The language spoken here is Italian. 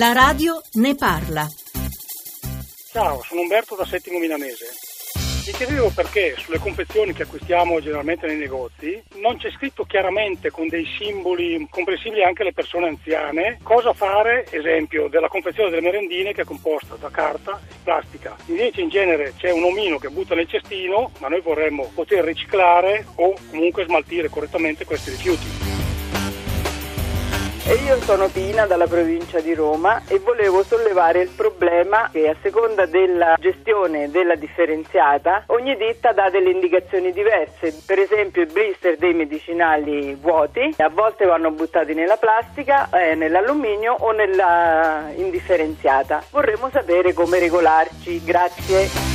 La radio ne parla. Ciao, sono Umberto da Settimo Milanese. Mi chiedevo perché sulle confezioni che acquistiamo generalmente nei negozi non c'è scritto chiaramente con dei simboli comprensibili anche alle persone anziane cosa fare, esempio, della confezione delle merendine che è composta da carta e plastica. Invece in genere c'è un omino che butta nel cestino, ma noi vorremmo poter riciclare o comunque smaltire correttamente questi rifiuti. Io sono Pina dalla provincia di Roma e volevo sollevare il problema che a seconda della gestione della differenziata ogni ditta dà delle indicazioni diverse. Per esempio i blister dei medicinali vuoti a volte vanno buttati nella plastica, eh, nell'alluminio o nella indifferenziata. Vorremmo sapere come regolarci. Grazie.